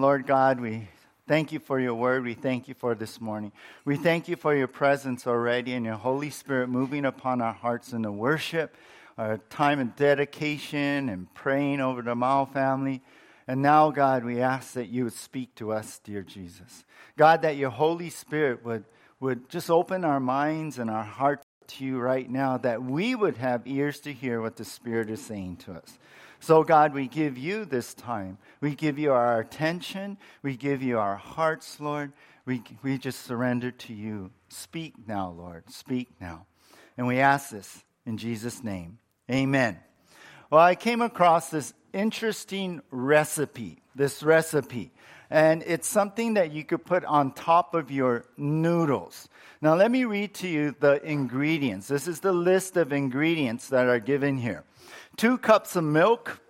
Lord God, we thank you for your word. We thank you for this morning. We thank you for your presence already and your Holy Spirit moving upon our hearts in the worship, our time of dedication and praying over the Mao family. And now, God, we ask that you would speak to us, dear Jesus. God, that your Holy Spirit would, would just open our minds and our hearts to you right now, that we would have ears to hear what the Spirit is saying to us. So, God, we give you this time. We give you our attention. We give you our hearts, Lord. We, we just surrender to you. Speak now, Lord. Speak now. And we ask this in Jesus' name. Amen. Well, I came across this interesting recipe, this recipe. And it's something that you could put on top of your noodles. Now, let me read to you the ingredients. This is the list of ingredients that are given here two cups of milk,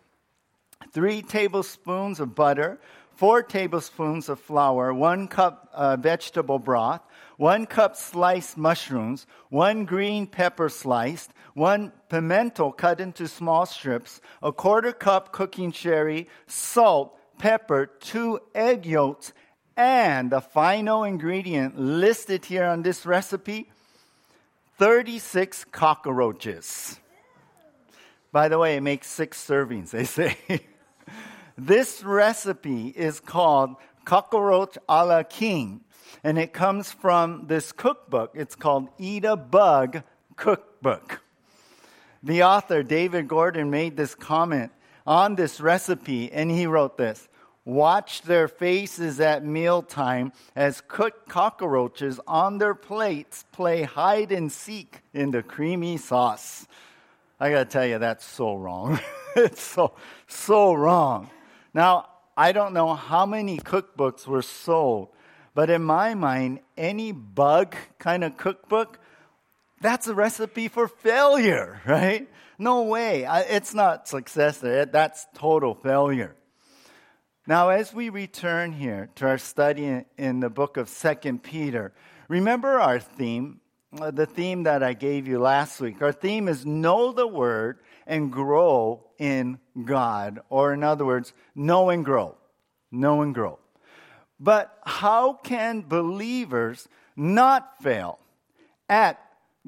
three tablespoons of butter, four tablespoons of flour, one cup uh, vegetable broth, one cup sliced mushrooms, one green pepper sliced, one pimento cut into small strips, a quarter cup cooking sherry, salt, pepper, two egg yolks, and the final ingredient listed here on this recipe 36 cockroaches. By the way, it makes six servings, they say. this recipe is called cockroach a la king and it comes from this cookbook. It's called Eat a Bug Cookbook. The author, David Gordon, made this comment on this recipe, and he wrote this Watch their faces at mealtime as cooked cockroaches on their plates play hide and seek in the creamy sauce. I gotta tell you, that's so wrong. it's so, so wrong. Now, I don't know how many cookbooks were sold but in my mind, any bug kind of cookbook, that's a recipe for failure, right? No way. It's not success. That's total failure. Now, as we return here to our study in the book of Second Peter, remember our theme, Uh, the theme that I gave you last week. Our theme is know the word and grow in God. Or, in other words, know and grow. Know and grow. But how can believers not fail at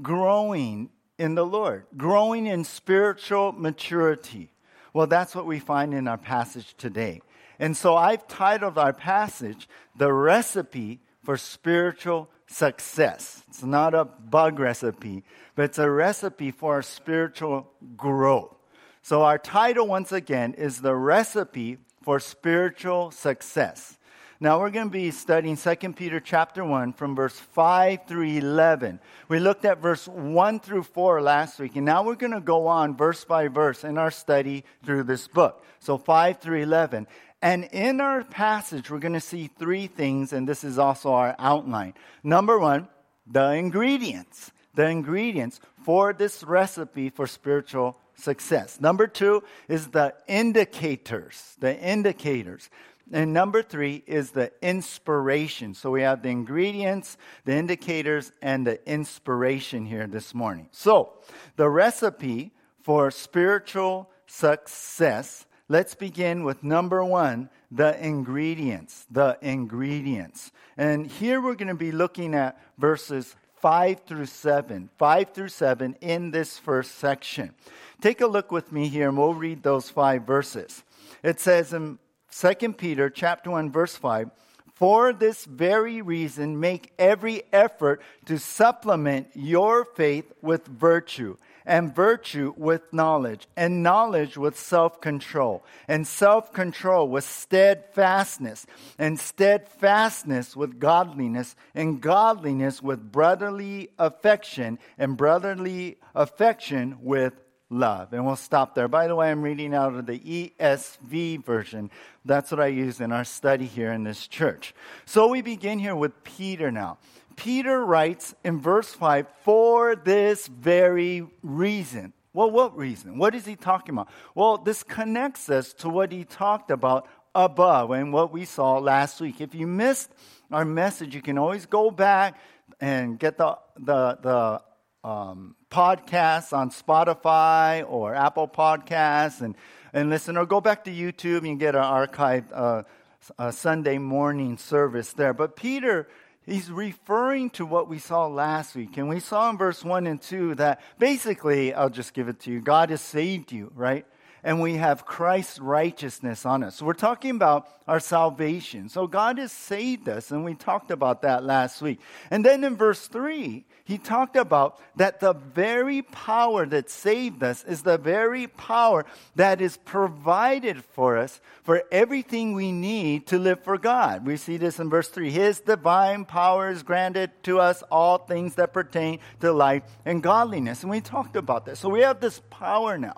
growing in the Lord, growing in spiritual maturity? Well, that's what we find in our passage today. And so I've titled our passage, The Recipe for Spiritual Success. It's not a bug recipe, but it's a recipe for spiritual growth. So our title, once again, is The Recipe for Spiritual Success. Now we're going to be studying 2 Peter chapter 1 from verse 5 through 11. We looked at verse 1 through 4 last week, and now we're going to go on verse by verse in our study through this book. So 5 through 11. And in our passage, we're going to see three things, and this is also our outline. Number one, the ingredients. The ingredients for this recipe for spiritual success. Number two is the indicators. The indicators. And number three is the inspiration. So we have the ingredients, the indicators, and the inspiration here this morning. So the recipe for spiritual success. Let's begin with number one, the ingredients. The ingredients. And here we're going to be looking at verses 5 through 7. 5 through 7 in this first section. Take a look with me here and we'll read those five verses. It says in 2 Peter chapter 1 verse 5 for this very reason make every effort to supplement your faith with virtue and virtue with knowledge and knowledge with self-control and self-control with steadfastness and steadfastness with godliness and godliness with brotherly affection and brotherly affection with love. And we'll stop there. By the way, I'm reading out of the ESV version. That's what I use in our study here in this church. So we begin here with Peter now. Peter writes in verse 5 for this very reason. Well, what reason? What is he talking about? Well, this connects us to what he talked about above and what we saw last week. If you missed our message, you can always go back and get the, the, the um, podcasts on Spotify or Apple Podcasts and, and listen, or go back to YouTube and get an archived uh, Sunday morning service there. But Peter, he's referring to what we saw last week. And we saw in verse 1 and 2 that basically, I'll just give it to you God has saved you, right? And we have Christ's righteousness on us. So we're talking about our salvation. So God has saved us, and we talked about that last week. And then in verse 3, he talked about that the very power that saved us is the very power that is provided for us for everything we need to live for God. We see this in verse 3. His divine power is granted to us all things that pertain to life and godliness. And we talked about this. So we have this power now.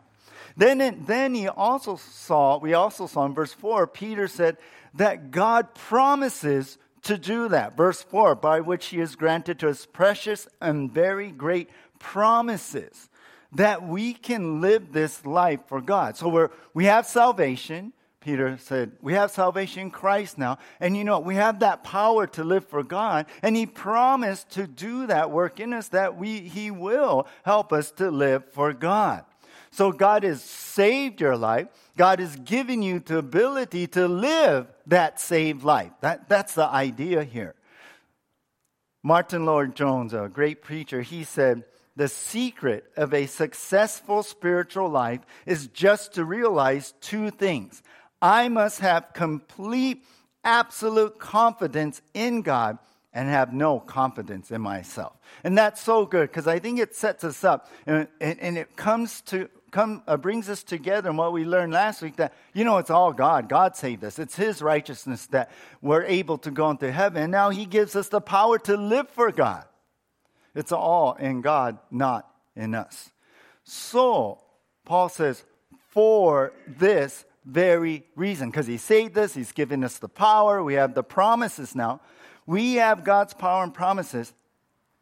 Then, then he also saw, we also saw in verse 4, Peter said that God promises to do that. Verse 4, by which he is granted to us precious and very great promises that we can live this life for God. So we're, we have salvation. Peter said, We have salvation in Christ now. And you know, we have that power to live for God. And he promised to do that work in us that we, he will help us to live for God. So God has saved your life. God has given you the ability to live that saved life. That, that's the idea here. Martyn Lloyd-Jones, a great preacher, he said, the secret of a successful spiritual life is just to realize two things. I must have complete, absolute confidence in God and have no confidence in myself. And that's so good because I think it sets us up and, and, and it comes to come, uh, brings us together and what we learned last week that, you know, it's all God. God saved us. It's His righteousness that we're able to go into heaven. And now He gives us the power to live for God. It's all in God, not in us. So, Paul says, for this very reason, because He saved us, He's given us the power, we have the promises now. We have God's power and promises.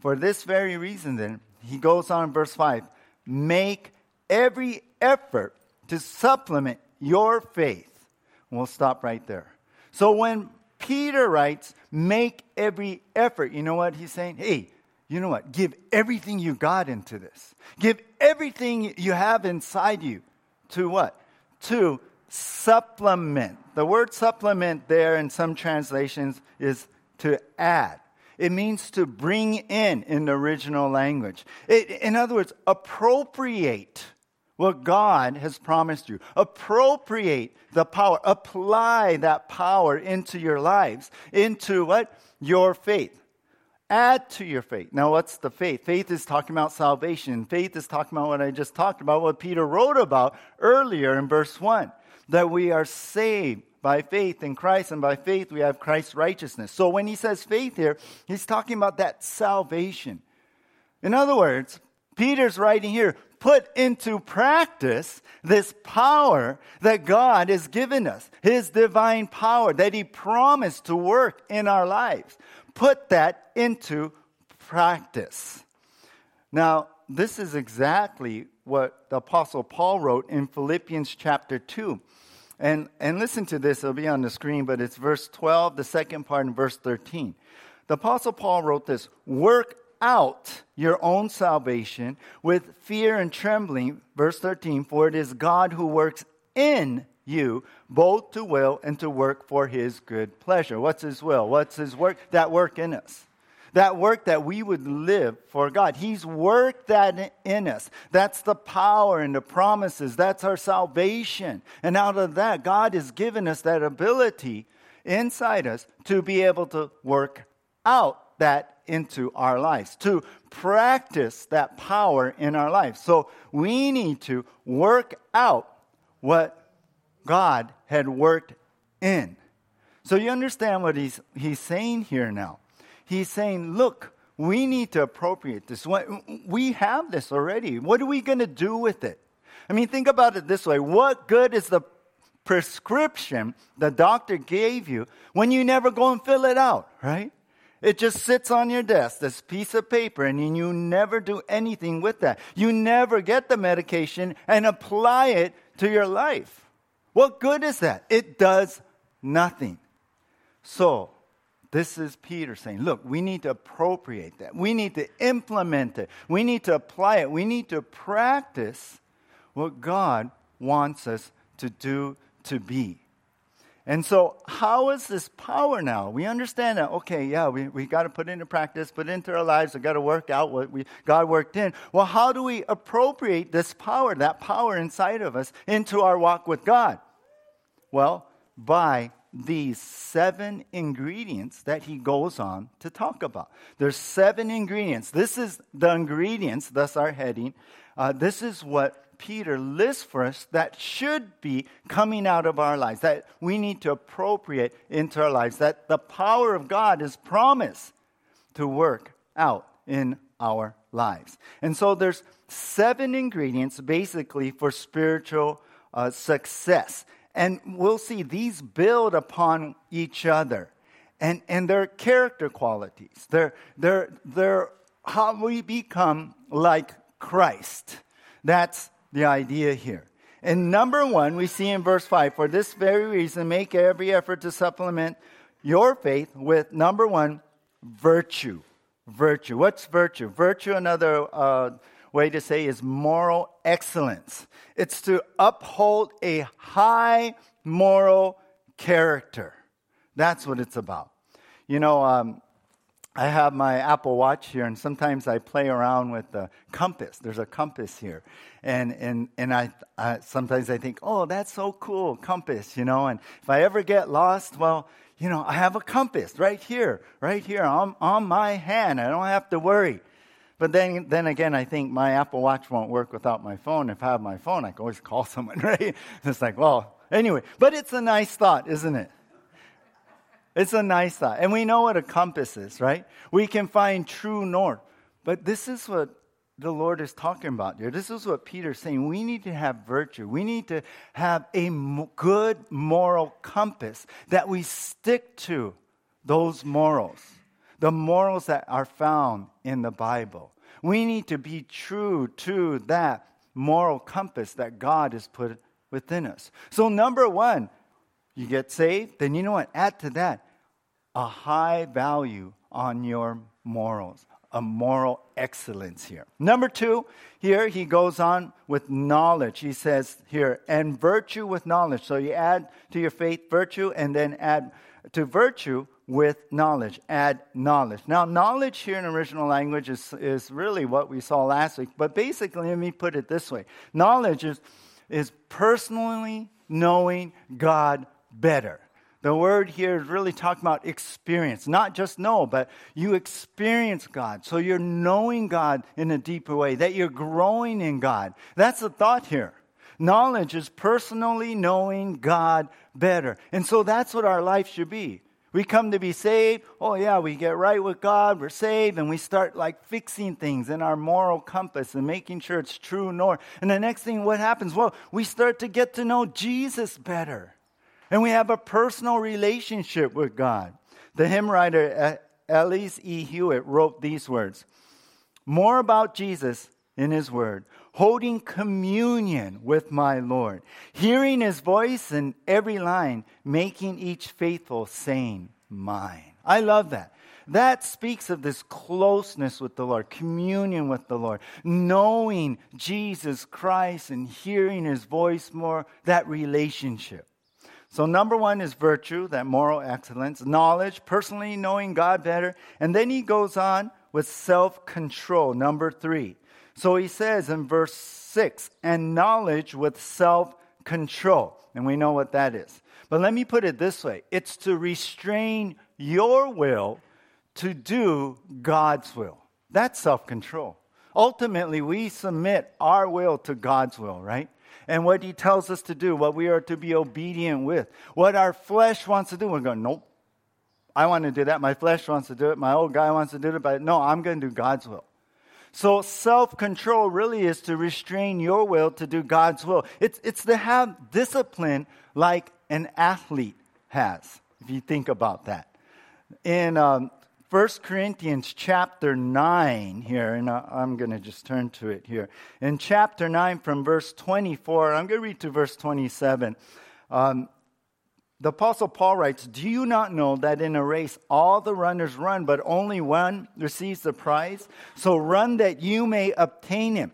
For this very reason, then, he goes on in verse 5 make every effort to supplement your faith. We'll stop right there. So when Peter writes, make every effort, you know what he's saying? Hey, you know what? Give everything you got into this. Give everything you have inside you to what? To supplement. The word supplement there in some translations is to add. It means to bring in in the original language. It, in other words, appropriate what God has promised you. Appropriate the power. Apply that power into your lives, into what? Your faith. Add to your faith. Now, what's the faith? Faith is talking about salvation. Faith is talking about what I just talked about, what Peter wrote about earlier in verse 1 that we are saved by faith in Christ, and by faith we have Christ's righteousness. So when he says faith here, he's talking about that salvation. In other words, Peter's writing here, put into practice this power that God has given us, His divine power that He promised to work in our lives. Put that into practice. Now, this is exactly what the Apostle Paul wrote in Philippians chapter 2. And, and listen to this, it'll be on the screen, but it's verse 12, the second part, and verse 13. The Apostle Paul wrote this Work out your own salvation with fear and trembling. Verse 13, for it is God who works in you both to will and to work for his good pleasure. What's his will? What's his work? That work in us. That work that we would live for God. He's worked that in us. That's the power and the promises. That's our salvation. And out of that, God has given us that ability inside us to be able to work out that into our lives, to practice that power in our lives. So we need to work out what God had worked in. So you understand what he's, he's saying here now. He's saying, look, we need to appropriate this. We have this already. What are we going to do with it? I mean, think about it this way what good is the prescription the doctor gave you when you never go and fill it out, right? It just sits on your desk, this piece of paper, and you never do anything with that. You never get the medication and apply it to your life. What good is that? It does nothing. So, this is Peter saying, look, we need to appropriate that. We need to implement it. We need to apply it. We need to practice what God wants us to do to be. And so, how is this power now? We understand that, okay, yeah, we, we got to put into practice, put into our lives, we got to work out what we, God worked in. Well, how do we appropriate this power, that power inside of us, into our walk with God? Well, by these seven ingredients that he goes on to talk about. There's seven ingredients. This is the ingredients, thus our heading. Uh, this is what Peter lists for us that should be coming out of our lives, that we need to appropriate into our lives, that the power of God is promised to work out in our lives. And so there's seven ingredients basically for spiritual uh, success. And we'll see these build upon each other. And, and their character qualities. They're, they're, they're how we become like Christ. That's the idea here. And number one, we see in verse 5 for this very reason, make every effort to supplement your faith with number one, virtue. Virtue. What's virtue? Virtue, another uh, way to say, is moral excellence. It's to uphold a high moral character. That's what it's about. You know, um, I have my Apple Watch here, and sometimes I play around with the compass. There's a compass here, and and and I, I, sometimes I think, oh, that's so cool, compass, you know. And if I ever get lost, well, you know, I have a compass right here, right here on on my hand. I don't have to worry. But then then again, I think my Apple Watch won't work without my phone. If I have my phone, I can always call someone, right? It's like, well, anyway. But it's a nice thought, isn't it? It's a nice thought. And we know what a compass is, right? We can find true north. But this is what the Lord is talking about here. This is what Peter's saying. We need to have virtue. We need to have a good moral compass that we stick to those morals, the morals that are found in the Bible. We need to be true to that moral compass that God has put within us. So, number one, you get saved, then you know what? Add to that a high value on your morals, a moral excellence here. Number two, here he goes on with knowledge. He says here, and virtue with knowledge. So you add to your faith virtue and then add to virtue with knowledge. Add knowledge. Now, knowledge here in original language is, is really what we saw last week, but basically, let me put it this way knowledge is, is personally knowing God better. The word here is really talking about experience, not just know, but you experience God. So you're knowing God in a deeper way, that you're growing in God. That's the thought here. Knowledge is personally knowing God better. And so that's what our life should be. We come to be saved. Oh, yeah, we get right with God. We're saved. And we start like fixing things in our moral compass and making sure it's true north. And the next thing, what happens? Well, we start to get to know Jesus better. And we have a personal relationship with God. The hymn writer Eliza E. Hewitt wrote these words More about Jesus in his word, holding communion with my Lord, hearing his voice in every line, making each faithful saying, Mine. I love that. That speaks of this closeness with the Lord, communion with the Lord, knowing Jesus Christ and hearing his voice more, that relationship. So, number one is virtue, that moral excellence, knowledge, personally knowing God better. And then he goes on with self control, number three. So he says in verse six, and knowledge with self control. And we know what that is. But let me put it this way it's to restrain your will to do God's will. That's self control. Ultimately, we submit our will to God's will, right? And what he tells us to do, what we are to be obedient with. What our flesh wants to do, we're going, nope. I want to do that. My flesh wants to do it. My old guy wants to do it, but no, I'm going to do God's will. So self control really is to restrain your will to do God's will. It's, it's to have discipline like an athlete has, if you think about that. In um, 1 Corinthians chapter 9 here, and I'm going to just turn to it here. In chapter 9, from verse 24, I'm going to read to verse 27. Um, the Apostle Paul writes, Do you not know that in a race all the runners run, but only one receives the prize? So run that you may obtain him.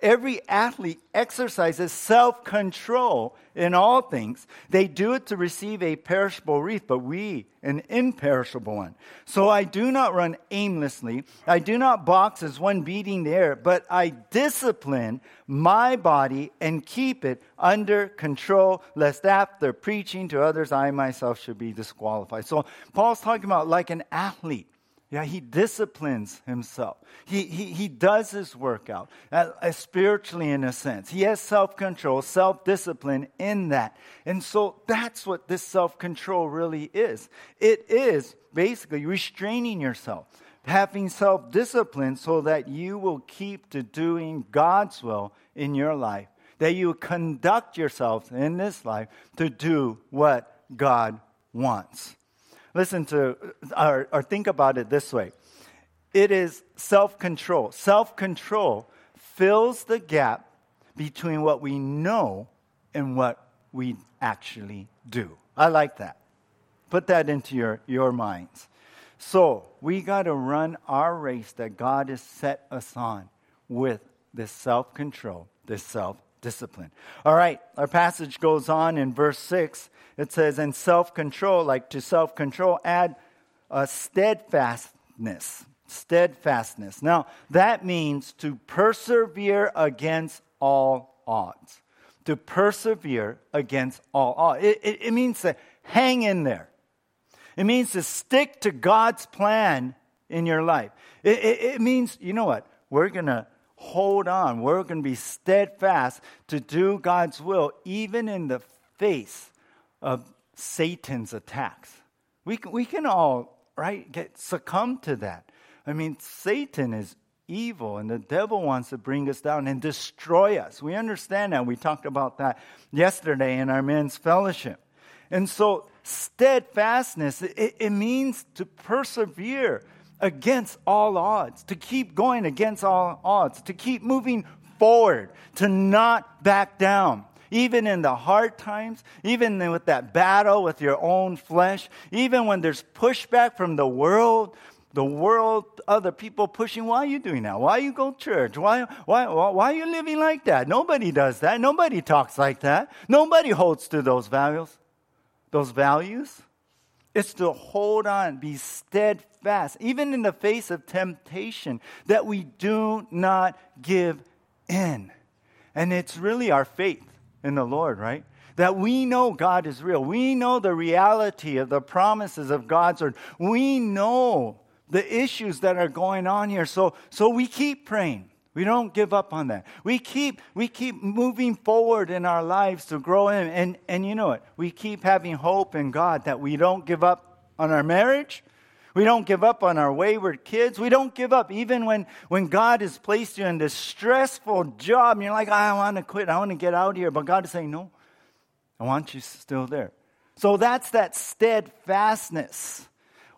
Every athlete exercises self control in all things. They do it to receive a perishable wreath, but we an imperishable one. So I do not run aimlessly. I do not box as one beating the air, but I discipline my body and keep it under control, lest after preaching to others, I myself should be disqualified. So Paul's talking about like an athlete. Yeah, he disciplines himself. He, he, he does his workout uh, uh, spiritually, in a sense. He has self control, self discipline in that. And so that's what this self control really is. It is basically restraining yourself, having self discipline so that you will keep to doing God's will in your life, that you conduct yourself in this life to do what God wants. Listen to, or, or think about it this way it is self control. Self control fills the gap between what we know and what we actually do. I like that. Put that into your, your minds. So, we got to run our race that God has set us on with this self control, this self discipline. All right, our passage goes on in verse 6 it says, and self control, like to self control, add a steadfastness. Steadfastness. Now, that means to persevere against all odds. To persevere against all odds. It, it, it means to hang in there. It means to stick to God's plan in your life. It, it, it means, you know what? We're going to hold on. We're going to be steadfast to do God's will, even in the face of Satan's attacks. We can, we can all, right, get succumb to that. I mean, Satan is evil and the devil wants to bring us down and destroy us. We understand that. We talked about that yesterday in our men's fellowship. And so, steadfastness, it, it means to persevere against all odds, to keep going against all odds, to keep moving forward, to not back down even in the hard times, even with that battle with your own flesh, even when there's pushback from the world, the world, other people pushing, why are you doing that? Why you go to church? Why, why, why are you living like that? Nobody does that. Nobody talks like that. Nobody holds to those values. Those values. It's to hold on, be steadfast, even in the face of temptation, that we do not give in. And it's really our faith in the Lord, right? That we know God is real. We know the reality of the promises of God's word. We know the issues that are going on here. So, so we keep praying. We don't give up on that. We keep, we keep moving forward in our lives to grow in. And, and you know what? We keep having hope in God that we don't give up on our marriage. We don't give up on our wayward kids. We don't give up even when, when God has placed you in this stressful job and you're like, I want to quit. I want to get out here. But God is saying, No, I want you still there. So that's that steadfastness.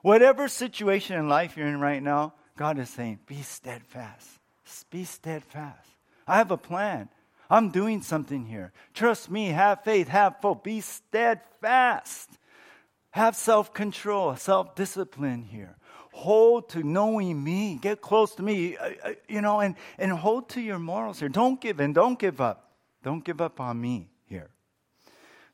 Whatever situation in life you're in right now, God is saying, Be steadfast. Be steadfast. I have a plan. I'm doing something here. Trust me, have faith, have hope, be steadfast. Have self control, self discipline here. Hold to knowing me. Get close to me, uh, uh, you know, and, and hold to your morals here. Don't give in. Don't give up. Don't give up on me here.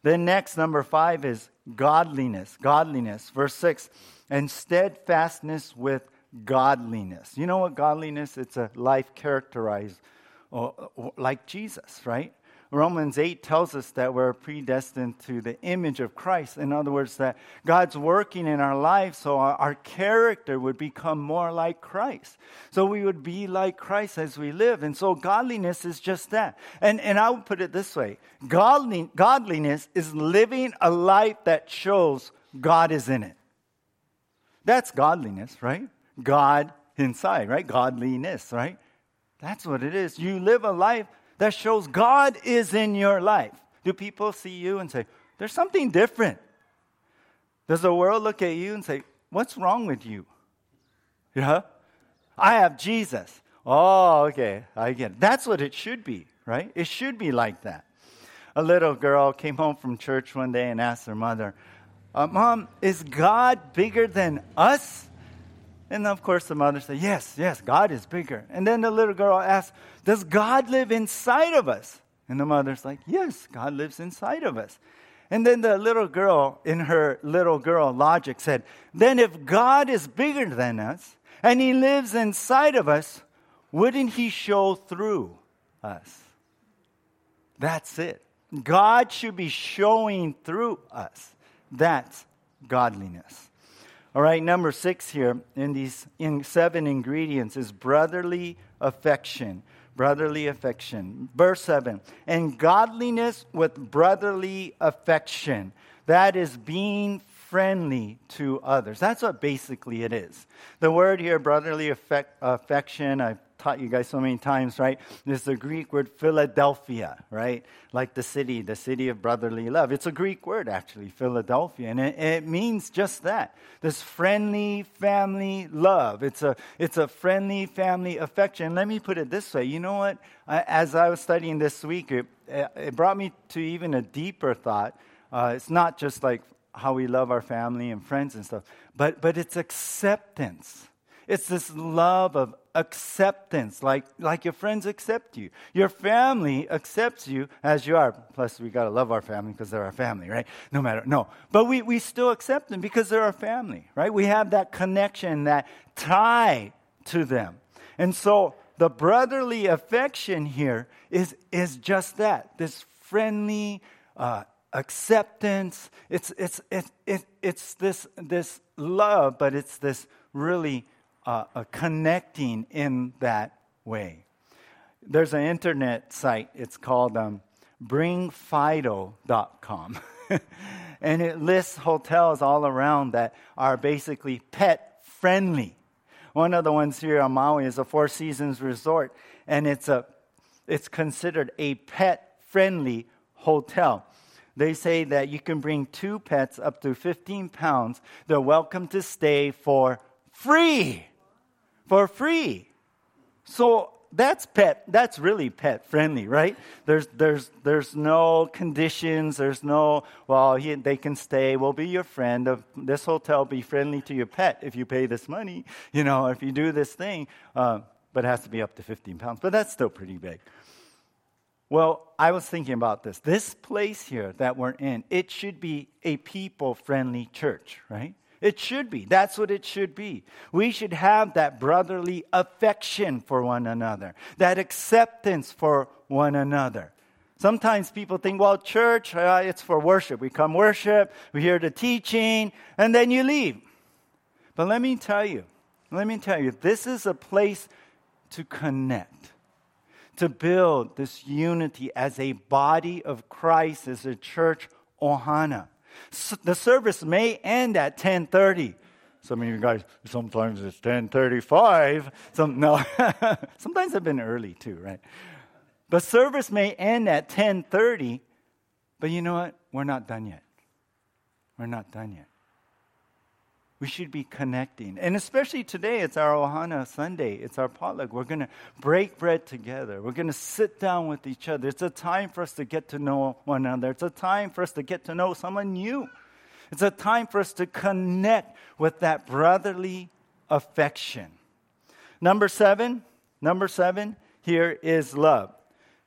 Then, next, number five is godliness. Godliness. Verse six, and steadfastness with godliness. You know what godliness? It's a life characterized like Jesus, right? Romans 8 tells us that we're predestined to the image of Christ. In other words, that God's working in our lives so our, character would become more like Christ. So we would be like Christ as we live. And so godliness is just that. And, and I would put it this way Godly, godliness is living a life that shows God is in it. That's godliness, right? God inside, right? Godliness, right? That's what it is. You live a life that shows God is in your life. Do people see you and say, there's something different? Does the world look at you and say, what's wrong with you? Yeah? I have Jesus. Oh, okay, I get it. That's what it should be, right? It should be like that. A little girl came home from church one day and asked her mother, uh, Mom, is God bigger than us? And of course, the mother said, Yes, yes, God is bigger. And then the little girl asked, Does God live inside of us? And the mother's like, Yes, God lives inside of us. And then the little girl, in her little girl logic, said, Then if God is bigger than us and he lives inside of us, wouldn't he show through us? That's it. God should be showing through us. That's godliness. All right, number six here in these in seven ingredients is brotherly affection. Brotherly affection. Verse 7 And godliness with brotherly affection. That is being friendly to others. That's what basically it is. The word here, brotherly affect, affection, I've taught you guys so many times, right? This is the Greek word Philadelphia, right? Like the city, the city of brotherly love. It's a Greek word, actually, Philadelphia. And it, it means just that this friendly family love. It's a, it's a friendly family affection. Let me put it this way you know what? As I was studying this week, it, it brought me to even a deeper thought. Uh, it's not just like how we love our family and friends and stuff, but, but it's acceptance. It's this love of acceptance, like, like your friends accept you. Your family accepts you as you are. Plus, we got to love our family because they're our family, right? No matter, no. But we, we still accept them because they're our family, right? We have that connection, that tie to them. And so the brotherly affection here is, is just that this friendly uh, acceptance. It's, it's, it, it, it's this, this love, but it's this really uh, connecting in that way. There's an internet site, it's called um, bringfido.com. and it lists hotels all around that are basically pet friendly. One of the ones here on Maui is a Four Seasons resort, and it's, a, it's considered a pet friendly hotel. They say that you can bring two pets up to 15 pounds. They're welcome to stay for free for free. So that's pet that's really pet friendly right there's there's there's no conditions there's no well he, they can stay we'll be your friend this hotel be friendly to your pet if you pay this money you know if you do this thing uh, but it has to be up to 15 pounds but that's still pretty big well i was thinking about this this place here that we're in it should be a people friendly church right it should be. That's what it should be. We should have that brotherly affection for one another, that acceptance for one another. Sometimes people think, well, church, uh, it's for worship. We come worship, we hear the teaching, and then you leave. But let me tell you, let me tell you, this is a place to connect, to build this unity as a body of Christ, as a church, Ohana the service may end at 10:30. Some of you guys, sometimes it's 10:35. Some no, sometimes I've been early too, right? But service may end at 10:30. But you know what? We're not done yet. We're not done yet. We should be connecting. And especially today, it's our Ohana Sunday. It's our potluck. We're going to break bread together. We're going to sit down with each other. It's a time for us to get to know one another. It's a time for us to get to know someone new. It's a time for us to connect with that brotherly affection. Number seven, number seven here is love.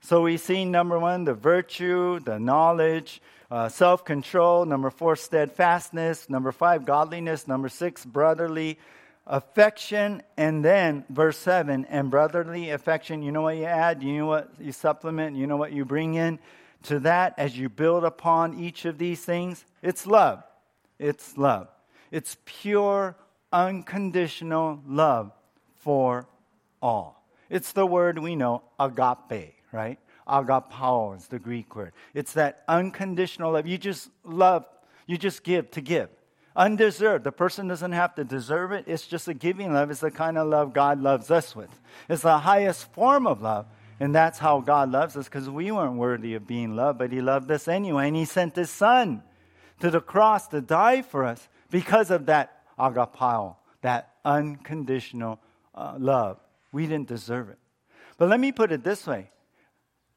So we see number one, the virtue, the knowledge, uh, self control. Number four, steadfastness. Number five, godliness. Number six, brotherly affection. And then verse seven, and brotherly affection. You know what you add? You know what you supplement? You know what you bring in to that as you build upon each of these things? It's love. It's love. It's pure, unconditional love for all. It's the word we know, agape, right? Agapao is the Greek word. It's that unconditional love. You just love, you just give to give. Undeserved. The person doesn't have to deserve it. It's just a giving love. It's the kind of love God loves us with. It's the highest form of love. And that's how God loves us because we weren't worthy of being loved, but He loved us anyway. And He sent His Son to the cross to die for us because of that agapao, that unconditional uh, love. We didn't deserve it. But let me put it this way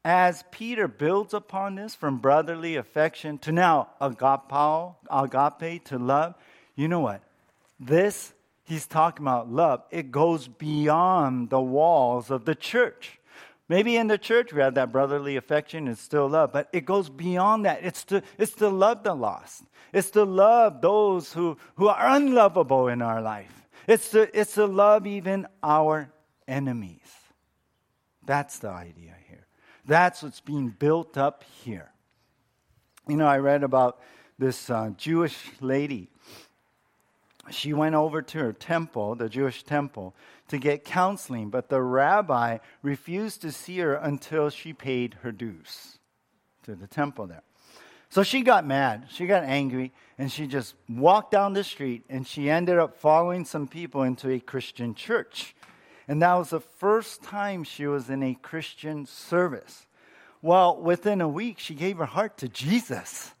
as Peter builds upon this from brotherly affection to now agapao, agape, to love, you know what? This, he's talking about love, it goes beyond the walls of the church. Maybe in the church we have that brotherly affection and still love, but it goes beyond that. It's to, it's to love the lost. It's to love those who, who are unlovable in our life. It's to, it's to love even our enemies. That's the idea. That's what's being built up here. You know, I read about this uh, Jewish lady. She went over to her temple, the Jewish temple, to get counseling, but the rabbi refused to see her until she paid her dues to the temple there. So she got mad. She got angry, and she just walked down the street and she ended up following some people into a Christian church. And that was the first time she was in a Christian service. Well, within a week, she gave her heart to Jesus.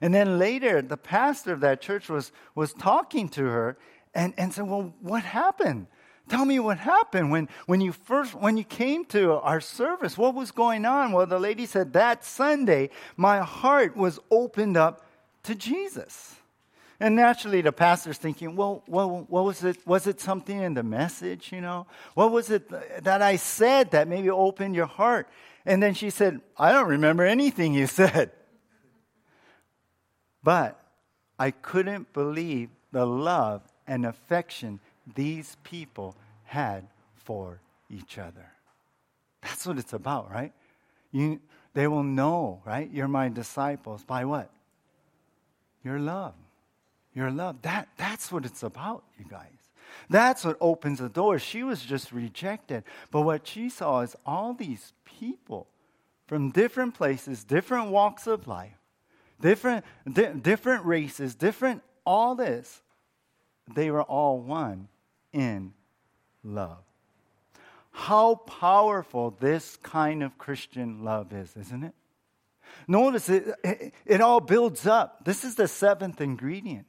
And then later, the pastor of that church was, was talking to her and, and said, Well, what happened? Tell me what happened when, when you first when you came to our service. What was going on? Well, the lady said that Sunday my heart was opened up to Jesus. And naturally, the pastor's thinking, well, well, what was it? Was it something in the message, you know? What was it that I said that maybe opened your heart? And then she said, I don't remember anything you said. But I couldn't believe the love and affection these people had for each other. That's what it's about, right? You, they will know, right? You're my disciples by what? Your love. Your love. That, that's what it's about, you guys. That's what opens the door. She was just rejected. But what she saw is all these people from different places, different walks of life, different, di- different races, different all this. They were all one in love. How powerful this kind of Christian love is, isn't it? Notice it, it, it, all builds up. This is the seventh ingredient.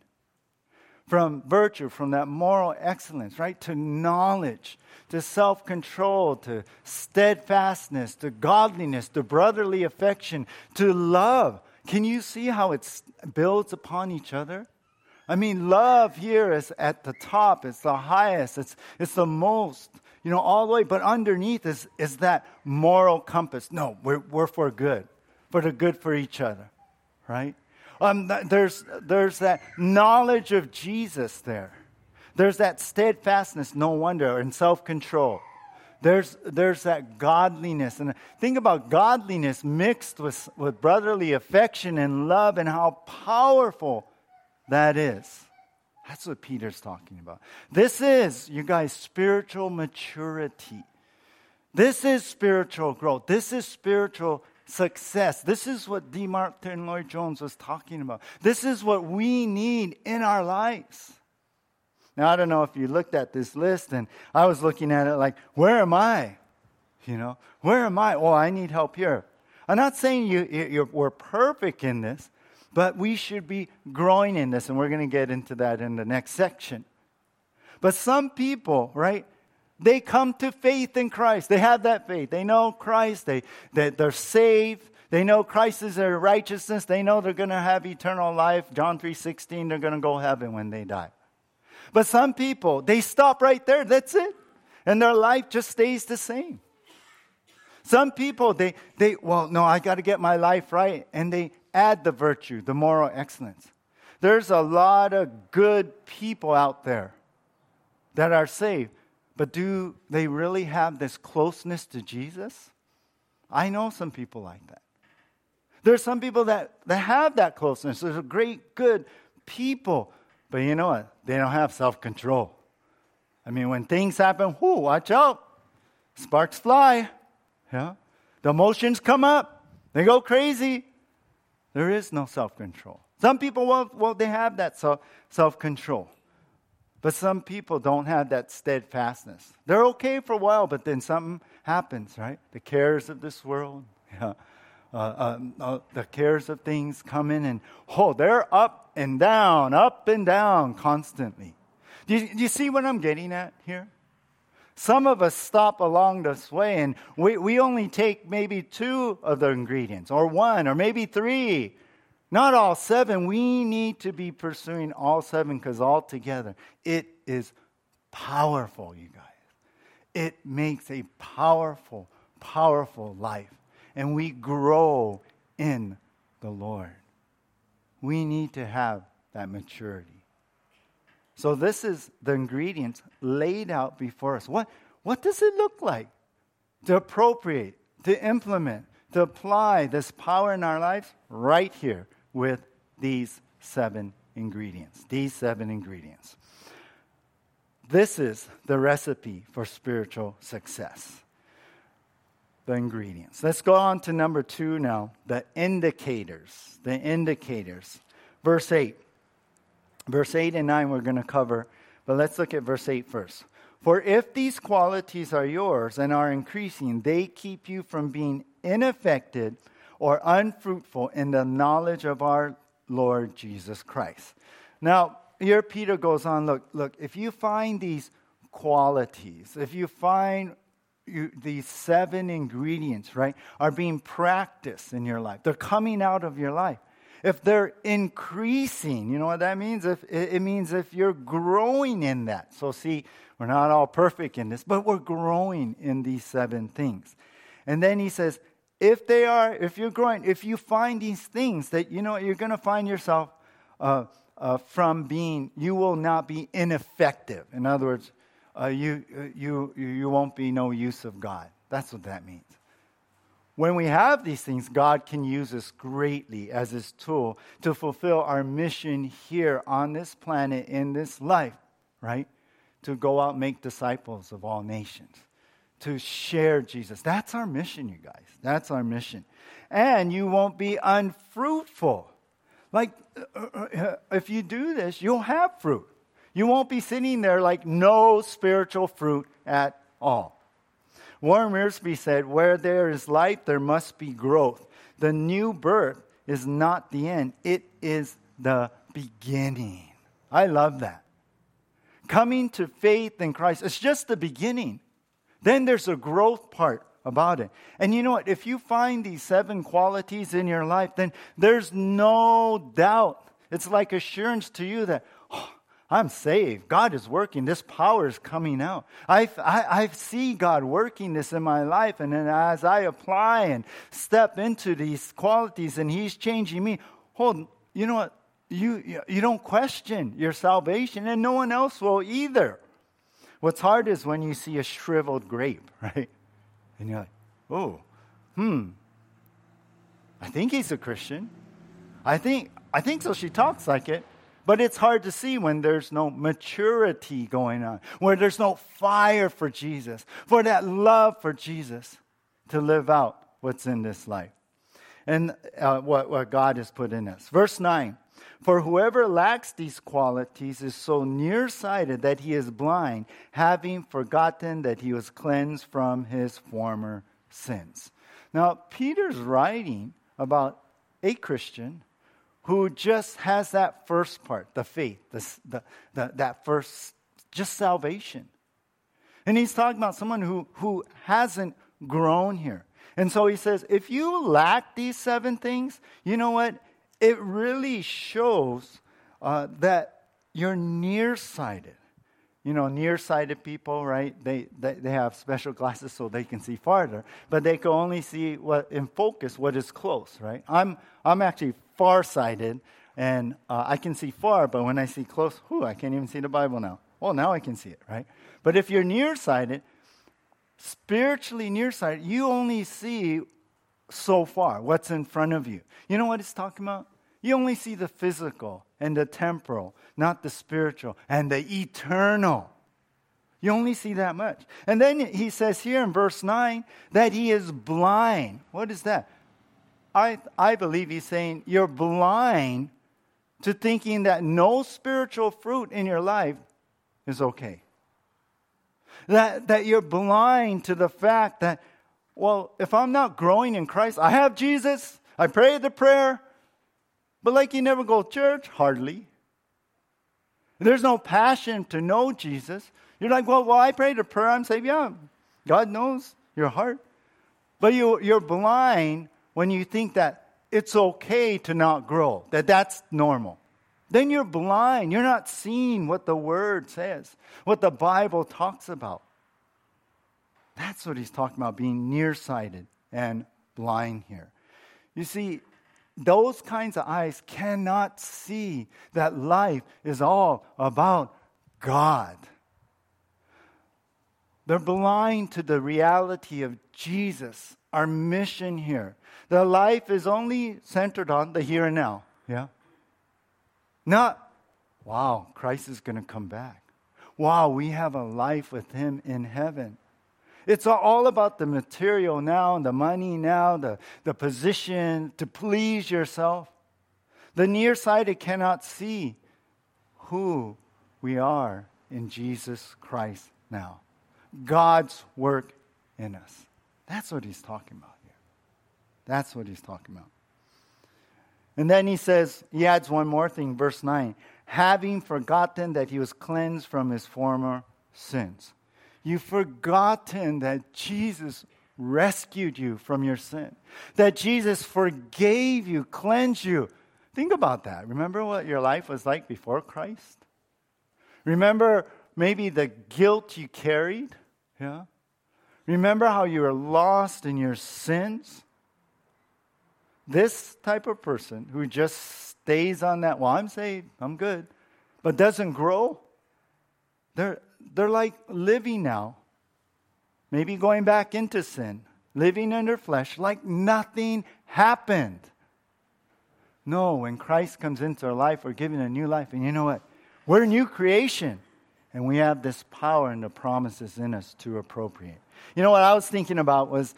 From virtue, from that moral excellence, right, to knowledge, to self control, to steadfastness, to godliness, to brotherly affection, to love. Can you see how it builds upon each other? I mean, love here is at the top, it's the highest, it's, it's the most, you know, all the way. But underneath is, is that moral compass. No, we're, we're for good, for the good for each other, right? Um, there's, there's that knowledge of Jesus there. There's that steadfastness, no wonder, and self control. There's, there's that godliness. And think about godliness mixed with, with brotherly affection and love and how powerful that is. That's what Peter's talking about. This is, you guys, spiritual maturity. This is spiritual growth. This is spiritual success. This is what D. Martyn Lloyd Jones was talking about. This is what we need in our lives. Now, I don't know if you looked at this list, and I was looking at it like, where am I? You know, where am I? Oh, I need help here. I'm not saying you, you we're perfect in this, but we should be growing in this, and we're going to get into that in the next section. But some people, right, they come to faith in Christ. They have that faith. They know Christ. They, they, they're saved. They know Christ is their righteousness. They know they're going to have eternal life. John 3.16, they're going to go heaven when they die. But some people, they stop right there. That's it. And their life just stays the same. Some people, they, they well, no, I got to get my life right. And they add the virtue, the moral excellence. There's a lot of good people out there that are saved, but do they really have this closeness to Jesus? I know some people like that. There are some people that, that have that closeness. There's a great, good people, but you know what? They don't have self control. I mean, when things happen, whoo, watch out. Sparks fly. Yeah? The emotions come up. They go crazy. There is no self control. Some people, well, well, they have that self control. But some people don't have that steadfastness. They're okay for a while, but then something happens, right? The cares of this world, yeah. uh, uh, uh, the cares of things come in, and oh, they're up and down, up and down constantly. Do you, do you see what I'm getting at here? Some of us stop along this way and we, we only take maybe two of the ingredients, or one, or maybe three, Not all seven. We need to be pursuing all seven because altogether it is powerful, you guys. It makes a powerful, powerful life. And we grow in the Lord. We need to have that maturity. So, this is the ingredients laid out before us. What, what does it look like to appropriate, to implement, to apply this power in our lives? Right here with these seven ingredients. These seven ingredients. This is the recipe for spiritual success. The ingredients. Let's go on to number two now the indicators. The indicators. Verse 8. Verse 8 and 9 we're going to cover, but let's look at verse 8 first. For if these qualities are yours and are increasing, they keep you from being ineffective or unfruitful in the knowledge of our Lord Jesus Christ. Now, here Peter goes on look, look, if you find these qualities, if you find you, these seven ingredients, right, are being practiced in your life, they're coming out of your life. If they're increasing, you know what that means? If, it means if you're growing in that. So, see, we're not all perfect in this, but we're growing in these seven things. And then he says, if they are, if you're growing, if you find these things that, you know, you're going to find yourself uh, uh, from being, you will not be ineffective. In other words, uh, you, you, you won't be no use of God. That's what that means. When we have these things, God can use us greatly as His tool to fulfill our mission here on this planet, in this life, right? To go out and make disciples of all nations, to share Jesus. That's our mission, you guys. That's our mission. And you won't be unfruitful like, uh, uh, uh, if you do this, you'll have fruit. You won't be sitting there like no spiritual fruit at all. Warren Wiersbe said, Where there is life, there must be growth. The new birth is not the end, it is the beginning. I love that. Coming to faith in Christ, it's just the beginning. Then there's a growth part about it. And you know what? If you find these seven qualities in your life, then there's no doubt. It's like assurance to you that, oh, I'm saved. God is working. This power is coming out. I, I, I see God working this in my life. And then as I apply and step into these qualities and He's changing me, hold, you know what? You, you don't question your salvation, and no one else will either. What's hard is when you see a shriveled grape, right? And you're like, oh, hmm. I think he's a Christian. I think, I think so. She talks like it. But it's hard to see when there's no maturity going on, where there's no fire for Jesus, for that love for Jesus to live out what's in this life and uh, what, what God has put in us. Verse 9 For whoever lacks these qualities is so nearsighted that he is blind, having forgotten that he was cleansed from his former sins. Now, Peter's writing about a Christian who just has that first part, the faith, the, the, the, that first, just salvation. And he's talking about someone who, who hasn't grown here. And so he says, if you lack these seven things, you know what? It really shows uh, that you're nearsighted. You know, nearsighted people, right? They, they, they have special glasses so they can see farther, but they can only see what in focus what is close, right? I'm, I'm actually farsighted, and uh, I can see far, but when I see close, whew, I can't even see the Bible now. Well, now I can see it, right? But if you're nearsighted, spiritually nearsighted, you only see so far what's in front of you. You know what it's talking about? You only see the physical and the temporal, not the spiritual and the eternal. You only see that much. And then he says here in verse 9 that he is blind. What is that? I, I believe he's saying you're blind to thinking that no spiritual fruit in your life is okay that, that you're blind to the fact that, well, if I'm not growing in Christ, I have Jesus, I pray the prayer, but like you never go to church, hardly. There's no passion to know Jesus. You're like, well, well, I prayed a prayer, I'm saved. Yeah, God knows your heart. But you, you're blind when you think that it's okay to not grow, that that's normal. Then you're blind. You're not seeing what the Word says, what the Bible talks about. That's what he's talking about, being nearsighted and blind here. You see, those kinds of eyes cannot see that life is all about God. They're blind to the reality of Jesus, our mission here. The life is only centered on the here and now. Yeah? Not, wow, Christ is going to come back. Wow, we have a life with him in heaven. It's all about the material now, the money now, the, the position to please yourself. The nearsighted cannot see who we are in Jesus Christ now. God's work in us. That's what he's talking about here. That's what he's talking about. And then he says, he adds one more thing, verse 9 having forgotten that he was cleansed from his former sins. You've forgotten that Jesus rescued you from your sin, that Jesus forgave you, cleansed you. Think about that. Remember what your life was like before Christ? Remember maybe the guilt you carried? Yeah? Remember how you were lost in your sins? This type of person who just stays on that, well, I'm saved, I'm good, but doesn't grow, they're, they're like living now, maybe going back into sin, living in their flesh like nothing happened. No, when Christ comes into our life, we're given a new life. And you know what? We're a new creation. And we have this power and the promises in us to appropriate. You know what I was thinking about was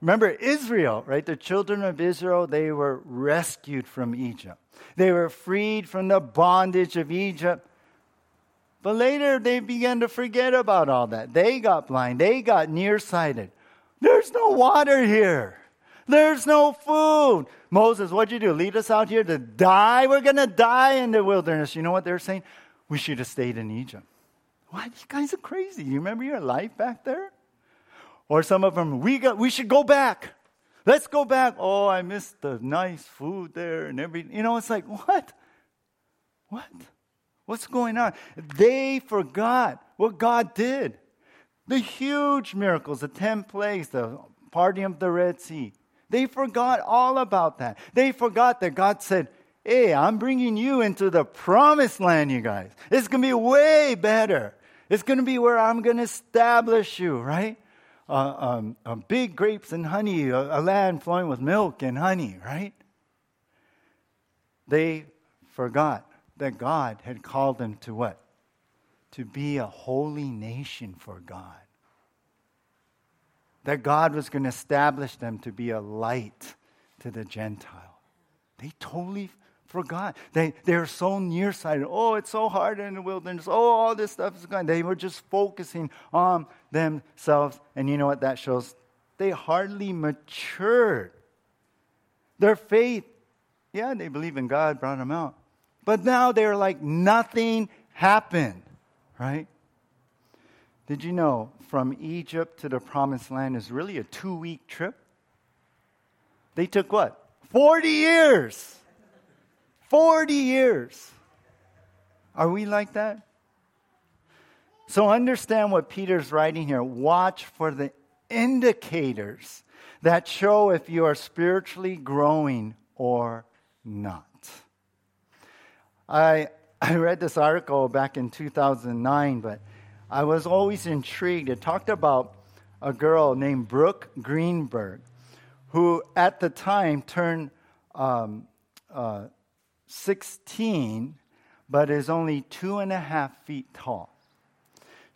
remember Israel, right? The children of Israel, they were rescued from Egypt. They were freed from the bondage of Egypt. But later they began to forget about all that. They got blind, they got nearsighted. There's no water here. There's no food. Moses, what'd you do? Lead us out here to die? We're going to die in the wilderness. You know what they're saying? We should have stayed in Egypt. What? You guys are crazy. You remember your life back there? Or some of them, we, got, we should go back. Let's go back. Oh, I missed the nice food there and everything. You know, it's like, what? What? What's going on? They forgot what God did. The huge miracles, the 10 plagues, the parting of the Red Sea. They forgot all about that. They forgot that God said, Hey, I'm bringing you into the promised land, you guys. It's going to be way better. It's going to be where I'm going to establish you, right? Uh, um, uh, big grapes and honey, a, a land flowing with milk and honey, right? They forgot that God had called them to what? To be a holy nation for God. That God was going to establish them to be a light to the Gentile. They totally forgot. They, they're so nearsighted. Oh, it's so hard in the wilderness. Oh, all this stuff is gone. They were just focusing on themselves. And you know what that shows? They hardly matured. Their faith, yeah, they believe in God, brought them out. But now they're like nothing happened, right? Did you know from Egypt to the promised land is really a two week trip? They took what? 40 years. 40 years. Are we like that? So understand what Peter's writing here. Watch for the indicators that show if you are spiritually growing or not. I, I read this article back in 2009, but I was always intrigued. It talked about a girl named Brooke Greenberg, who at the time turned um, uh, 16, but is only two and a half feet tall.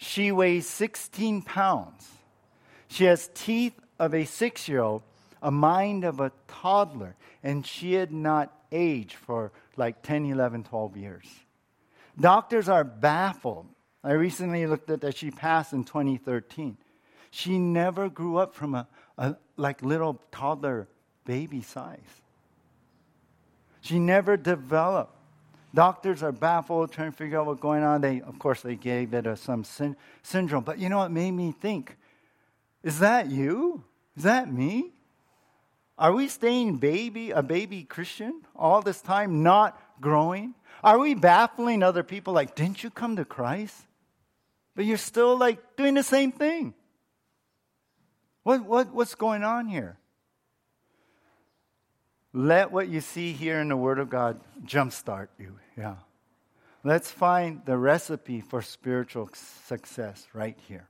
She weighs 16 pounds. She has teeth of a six year old, a mind of a toddler, and she had not aged for like 10, 11, 12 years. Doctors are baffled. I recently looked at that she passed in 2013. She never grew up from a, a like little toddler baby size. She never developed. Doctors are baffled trying to figure out what's going on. They, of course, they gave it a, some syn- syndrome. But you know what made me think? Is that you? Is that me? Are we staying baby, a baby Christian all this time, not growing? Are we baffling other people like, didn't you come to Christ? But you're still like doing the same thing. What, what, what's going on here? Let what you see here in the Word of God jumpstart you. Yeah. Let's find the recipe for spiritual success right here.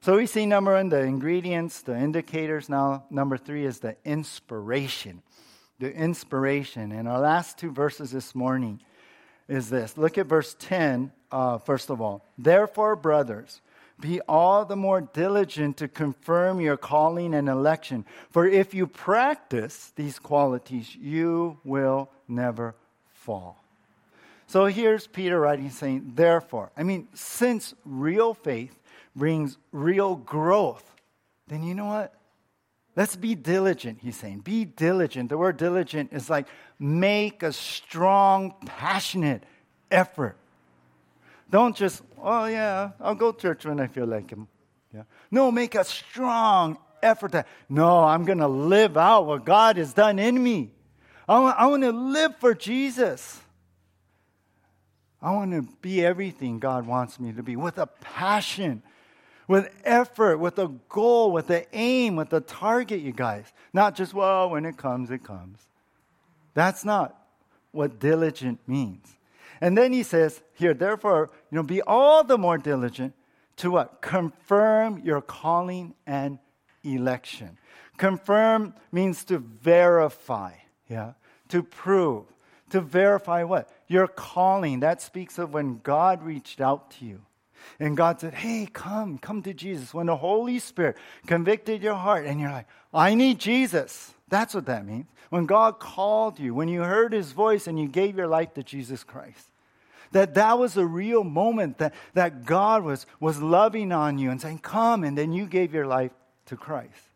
So we see number one, the ingredients, the indicators. Now, number three is the inspiration. The inspiration. And our last two verses this morning is this. Look at verse 10, uh, first of all. Therefore, brothers, be all the more diligent to confirm your calling and election. For if you practice these qualities, you will never fall. So here's Peter writing saying, therefore, I mean, since real faith brings real growth, then you know what? Let's be diligent, he's saying. Be diligent. The word diligent is like make a strong, passionate effort. Don't just, oh yeah, I'll go church when I feel like it. Yeah. No, make a strong effort. To, no, I'm going to live out what God has done in me. I want, I want to live for Jesus. I want to be everything God wants me to be with a passion, with effort, with a goal, with an aim, with a target, you guys. Not just, well, when it comes, it comes. That's not what diligent means. And then he says here, therefore, you know, be all the more diligent to what? Confirm your calling and election. Confirm means to verify, yeah, to prove. To verify what? Your calling. That speaks of when God reached out to you. And God said, Hey, come, come to Jesus. When the Holy Spirit convicted your heart and you're like, I need Jesus. That's what that means. When God called you, when you heard his voice and you gave your life to Jesus Christ that that was a real moment that, that God was, was loving on you and saying, Come, and then you gave your life to Christ.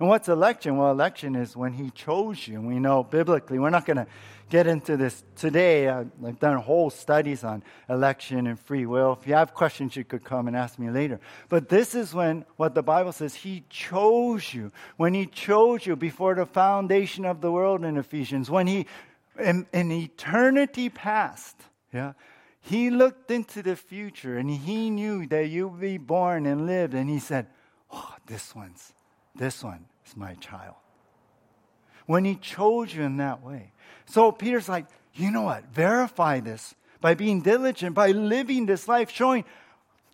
And what's election? Well, election is when He chose you. And we know biblically, we're not going to get into this today. Uh, I've done whole studies on election and free will. If you have questions, you could come and ask me later. But this is when what the Bible says He chose you. When He chose you before the foundation of the world in Ephesians, when He, in, in eternity past, yeah, he looked into the future and he knew that you'd be born and lived, and he said, Oh, this one's, this one is my child. When he chose you in that way. So Peter's like, you know what? Verify this by being diligent, by living this life, showing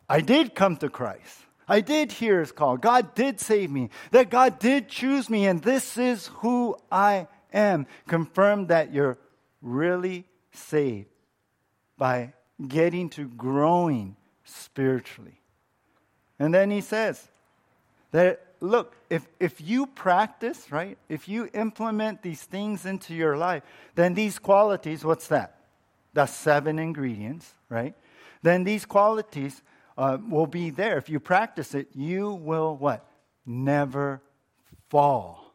I did come to Christ. I did hear his call. God did save me. That God did choose me, and this is who I am. Confirm that you're really saved by getting to growing spiritually. And then he says that, look, if, if you practice, right, if you implement these things into your life, then these qualities, what's that? The seven ingredients, right? Then these qualities uh, will be there. If you practice it, you will what? Never fall.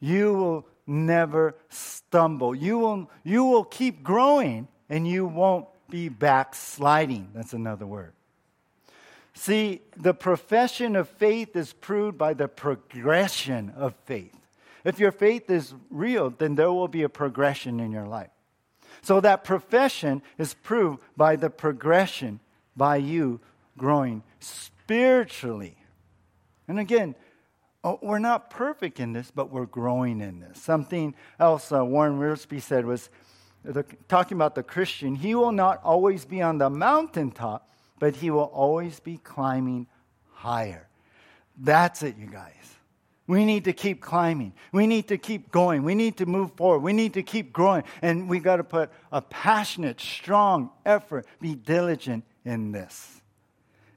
You will never stumble. You will, you will keep growing and you won't be backsliding. That's another word. See, the profession of faith is proved by the progression of faith. If your faith is real, then there will be a progression in your life. So that profession is proved by the progression by you growing spiritually. And again, oh, we're not perfect in this, but we're growing in this. Something else uh, Warren Wiersbe said was the, talking about the Christian, he will not always be on the mountaintop, but he will always be climbing higher. That's it, you guys. We need to keep climbing. We need to keep going. We need to move forward. We need to keep growing. And we got to put a passionate, strong effort, be diligent in this.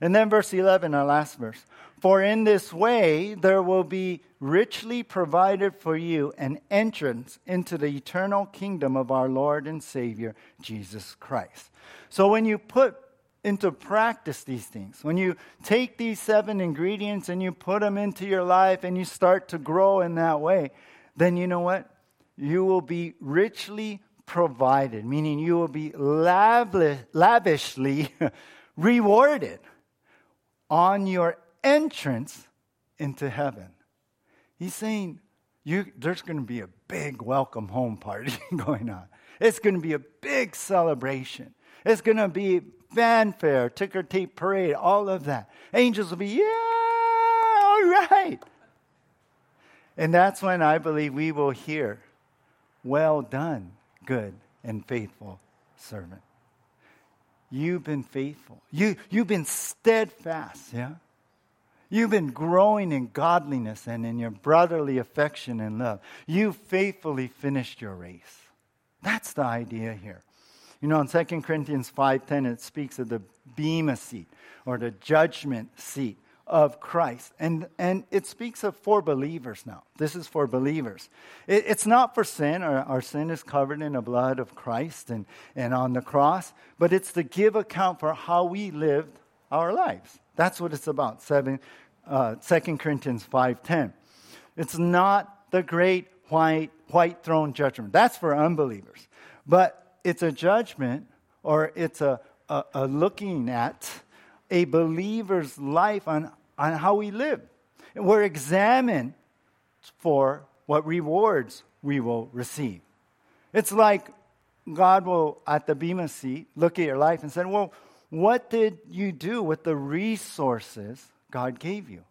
And then verse 11, our last verse. For in this way there will be richly provided for you an entrance into the eternal kingdom of our Lord and Savior, Jesus Christ. So when you put into practice these things, when you take these seven ingredients and you put them into your life and you start to grow in that way, then you know what? You will be richly provided, meaning you will be lavishly rewarded on your entrance into heaven. He's saying, you, there's going to be a big welcome home party going on. It's going to be a big celebration. It's going to be fanfare, ticker tape parade, all of that. Angels will be, yeah, all right. And that's when I believe we will hear, well done, good and faithful servant. You've been faithful. You, you've been steadfast, yeah? You've been growing in godliness and in your brotherly affection and love. You faithfully finished your race. That's the idea here. You know, in 2 Corinthians 5.10, it speaks of the bema seat or the judgment seat of Christ. And, and it speaks of for believers now. This is for believers. It, it's not for sin. Our, our sin is covered in the blood of Christ and, and on the cross, but it's to give account for how we lived our lives. That's what it's about. Seven, uh, 2 Corinthians 5.10. It's not the great white, white throne judgment. That's for unbelievers. But it's a judgment or it's a, a, a looking at a believer's life on, on how we live. And we're examined for what rewards we will receive. It's like God will, at the Bema seat, look at your life and say, Well, what did you do with the resources God gave you?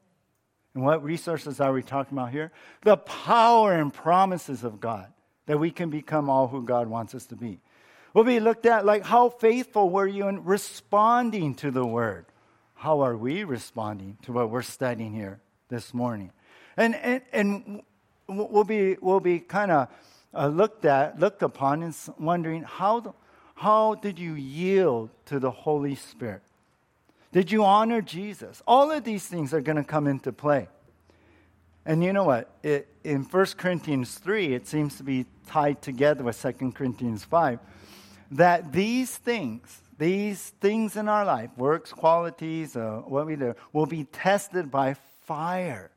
And what resources are we talking about here? The power and promises of God that we can become all who God wants us to be. We'll be looked at like how faithful were you in responding to the word? How are we responding to what we're studying here this morning? And, and, and we'll be, we'll be kind of uh, looked at, looked upon, and wondering how, how did you yield to the Holy Spirit? Did you honor Jesus? All of these things are going to come into play. And you know what? It, in 1 Corinthians 3, it seems to be tied together with 2 Corinthians 5, that these things, these things in our life, works, qualities, uh, what we do, will be tested by fire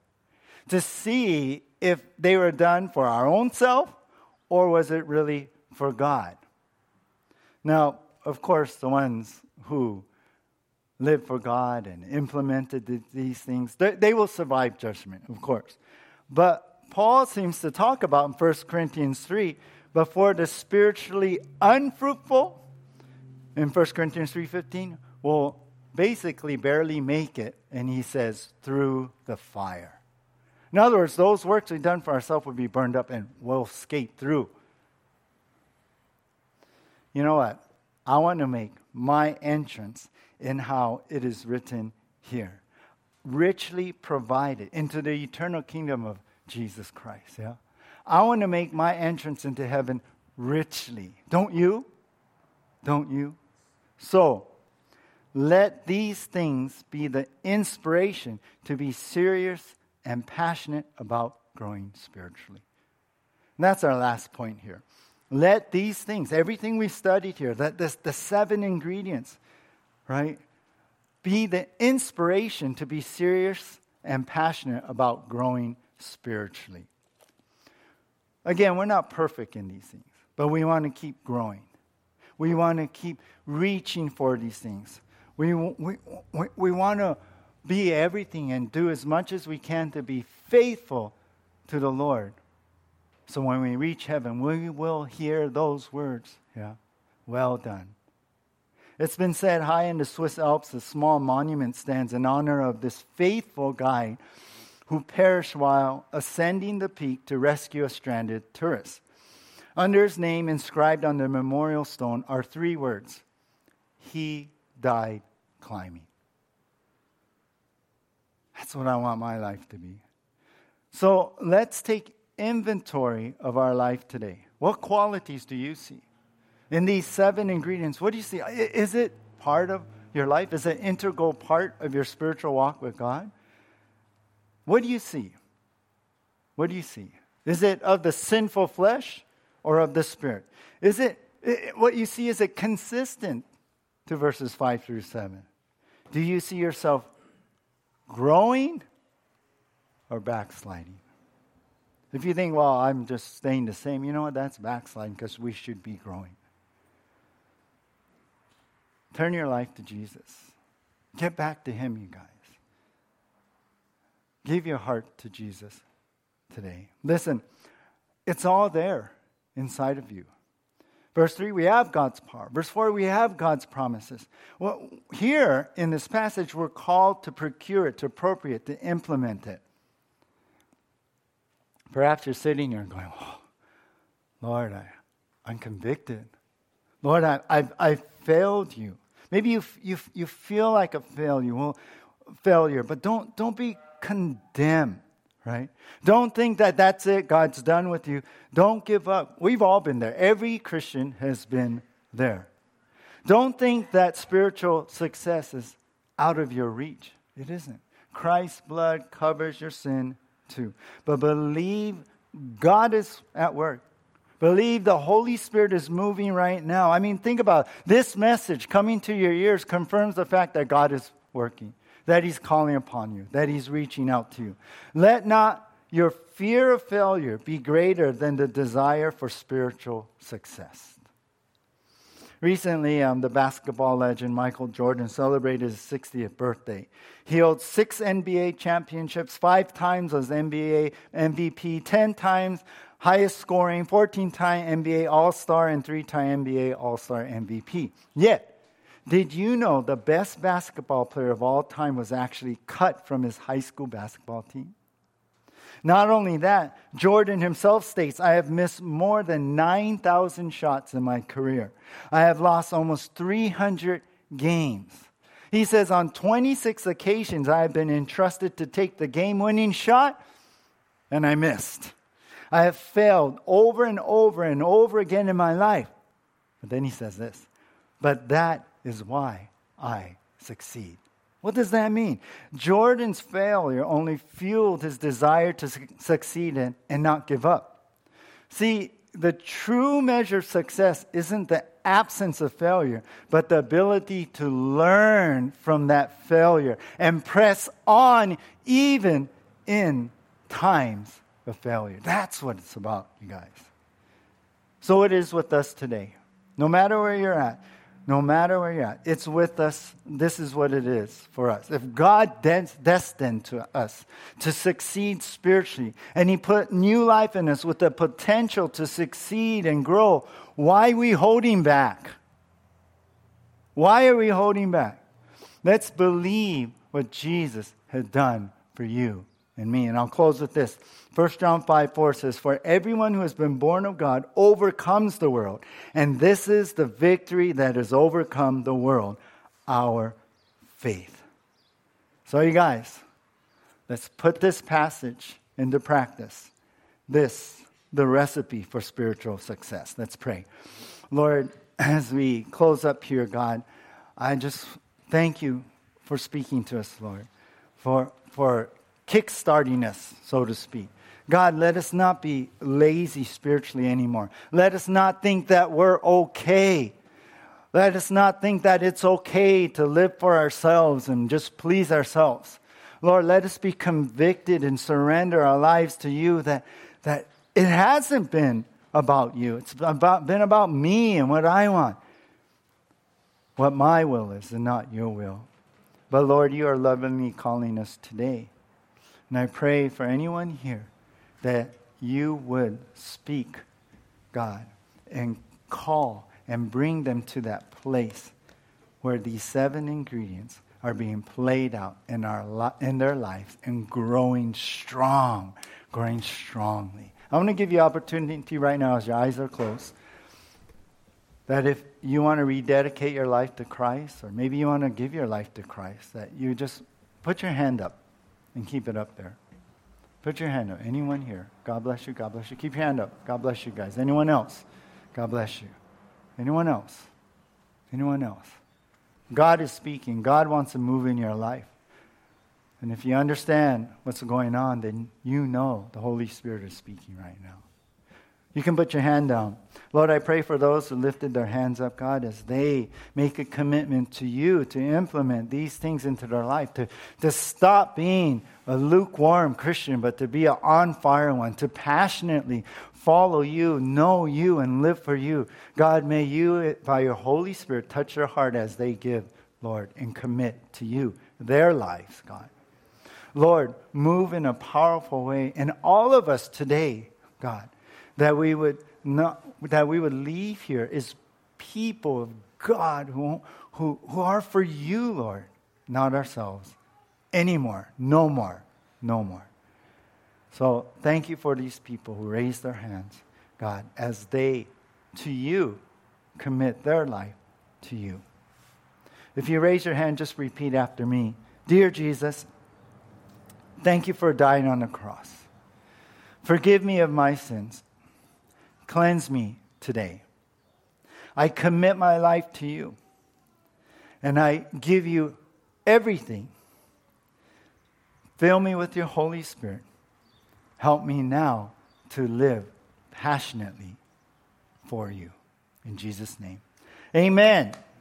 to see if they were done for our own self or was it really for God. Now, of course, the ones who lived for God and implemented these things, they, they will survive judgment, of course. But Paul seems to talk about in 1 Corinthians 3 before the spiritually unfruitful in 1 Corinthians 3:15 will basically barely make it and he says through the fire. In other words, those works we've done for ourselves will be burned up and we'll skate through. You know what? I want to make my entrance in how it is written here. Richly provided into the eternal kingdom of Jesus Christ. Yeah? I want to make my entrance into heaven richly. Don't you? Don't you? So, let these things be the inspiration to be serious and passionate about growing spiritually. And that's our last point here. Let these things, everything we studied here, that this, the seven ingredients, right, be the inspiration to be serious and passionate about growing spiritually. Again, we're not perfect in these things, but we want to keep growing. We want to keep reaching for these things. We, we, we, we want to be everything and do as much as we can to be faithful to the Lord. So when we reach heaven, we will hear those words. Yeah. Well done. It's been said high in the Swiss Alps, a small monument stands in honor of this faithful guide who perished while ascending the peak to rescue a stranded tourist. Under his name, inscribed on the memorial stone, are three words He died climbing. That's what I want my life to be. So let's take inventory of our life today. What qualities do you see? In these seven ingredients, what do you see? Is it part of your life? Is it an integral part of your spiritual walk with God? What do you see? What do you see? Is it of the sinful flesh or of the spirit? Is it, what you see, is it consistent to verses 5 through 7? Do you see yourself growing or backsliding? If you think, well, I'm just staying the same, you know what? That's backsliding because we should be growing. Turn your life to Jesus. Get back to Him, you guys. Give your heart to Jesus today. Listen, it's all there inside of you. Verse 3, we have God's power. Verse 4, we have God's promises. Well, here in this passage, we're called to procure it, to appropriate, to implement it. Perhaps you're sitting here going, oh, Lord, I, I'm convicted. Lord, I, I've, I've failed you. Maybe you, you, you feel like a failure, well, failure, but don't, don't be condemned, right? Don't think that that's it, God's done with you. Don't give up. We've all been there. Every Christian has been there. Don't think that spiritual success is out of your reach. It isn't. Christ's blood covers your sin too. But believe God is at work. Believe the Holy Spirit is moving right now. I mean, think about it. this message coming to your ears confirms the fact that God is working, that He's calling upon you, that He's reaching out to you. Let not your fear of failure be greater than the desire for spiritual success. Recently, um, the basketball legend Michael Jordan celebrated his 60th birthday. He held six NBA championships, five times as NBA MVP, 10 times highest scoring, 14 time NBA All Star, and three time NBA All Star MVP. Yet, did you know the best basketball player of all time was actually cut from his high school basketball team? Not only that, Jordan himself states, I have missed more than 9,000 shots in my career. I have lost almost 300 games. He says, on 26 occasions, I have been entrusted to take the game winning shot, and I missed. I have failed over and over and over again in my life. But then he says this, but that is why I succeed. What does that mean? Jordan's failure only fueled his desire to su- succeed in and not give up. See, the true measure of success isn't the absence of failure, but the ability to learn from that failure and press on even in times of failure. That's what it's about, you guys. So it is with us today. No matter where you're at, no matter where you're at, it's with us. This is what it is for us. If God destined to us to succeed spiritually, and He put new life in us with the potential to succeed and grow, why are we holding back? Why are we holding back? Let's believe what Jesus had done for you and me. And I'll close with this. 1 John 5 4 says, For everyone who has been born of God overcomes the world. And this is the victory that has overcome the world, our faith. So, you guys, let's put this passage into practice. This, the recipe for spiritual success. Let's pray. Lord, as we close up here, God, I just thank you for speaking to us, Lord, for, for kickstarting us, so to speak. God, let us not be lazy spiritually anymore. Let us not think that we're okay. Let us not think that it's okay to live for ourselves and just please ourselves. Lord, let us be convicted and surrender our lives to you that, that it hasn't been about you. It's about, been about me and what I want, what my will is, and not your will. But Lord, you are lovingly calling us today. And I pray for anyone here that you would speak, God, and call and bring them to that place where these seven ingredients are being played out in, our li- in their lives and growing strong, growing strongly. I want to give you opportunity right now as your eyes are closed that if you want to rededicate your life to Christ, or maybe you want to give your life to Christ, that you just put your hand up and keep it up there. Put your hand up. Anyone here? God bless you. God bless you. Keep your hand up. God bless you guys. Anyone else? God bless you. Anyone else? Anyone else? God is speaking. God wants to move in your life. And if you understand what's going on, then you know the Holy Spirit is speaking right now. You can put your hand down. Lord, I pray for those who lifted their hands up, God, as they make a commitment to you to implement these things into their life, to, to stop being a lukewarm Christian, but to be an on fire one, to passionately follow you, know you, and live for you. God, may you, by your Holy Spirit, touch their heart as they give, Lord, and commit to you their lives, God. Lord, move in a powerful way in all of us today, God, that we would not, that we would leave here is people of God who, who, who are for you, Lord, not ourselves anymore. No more. No more. So thank you for these people who raised their hands, God, as they to you commit their life to you. If you raise your hand, just repeat after me Dear Jesus, thank you for dying on the cross. Forgive me of my sins. Cleanse me today. I commit my life to you. And I give you everything. Fill me with your Holy Spirit. Help me now to live passionately for you. In Jesus' name. Amen.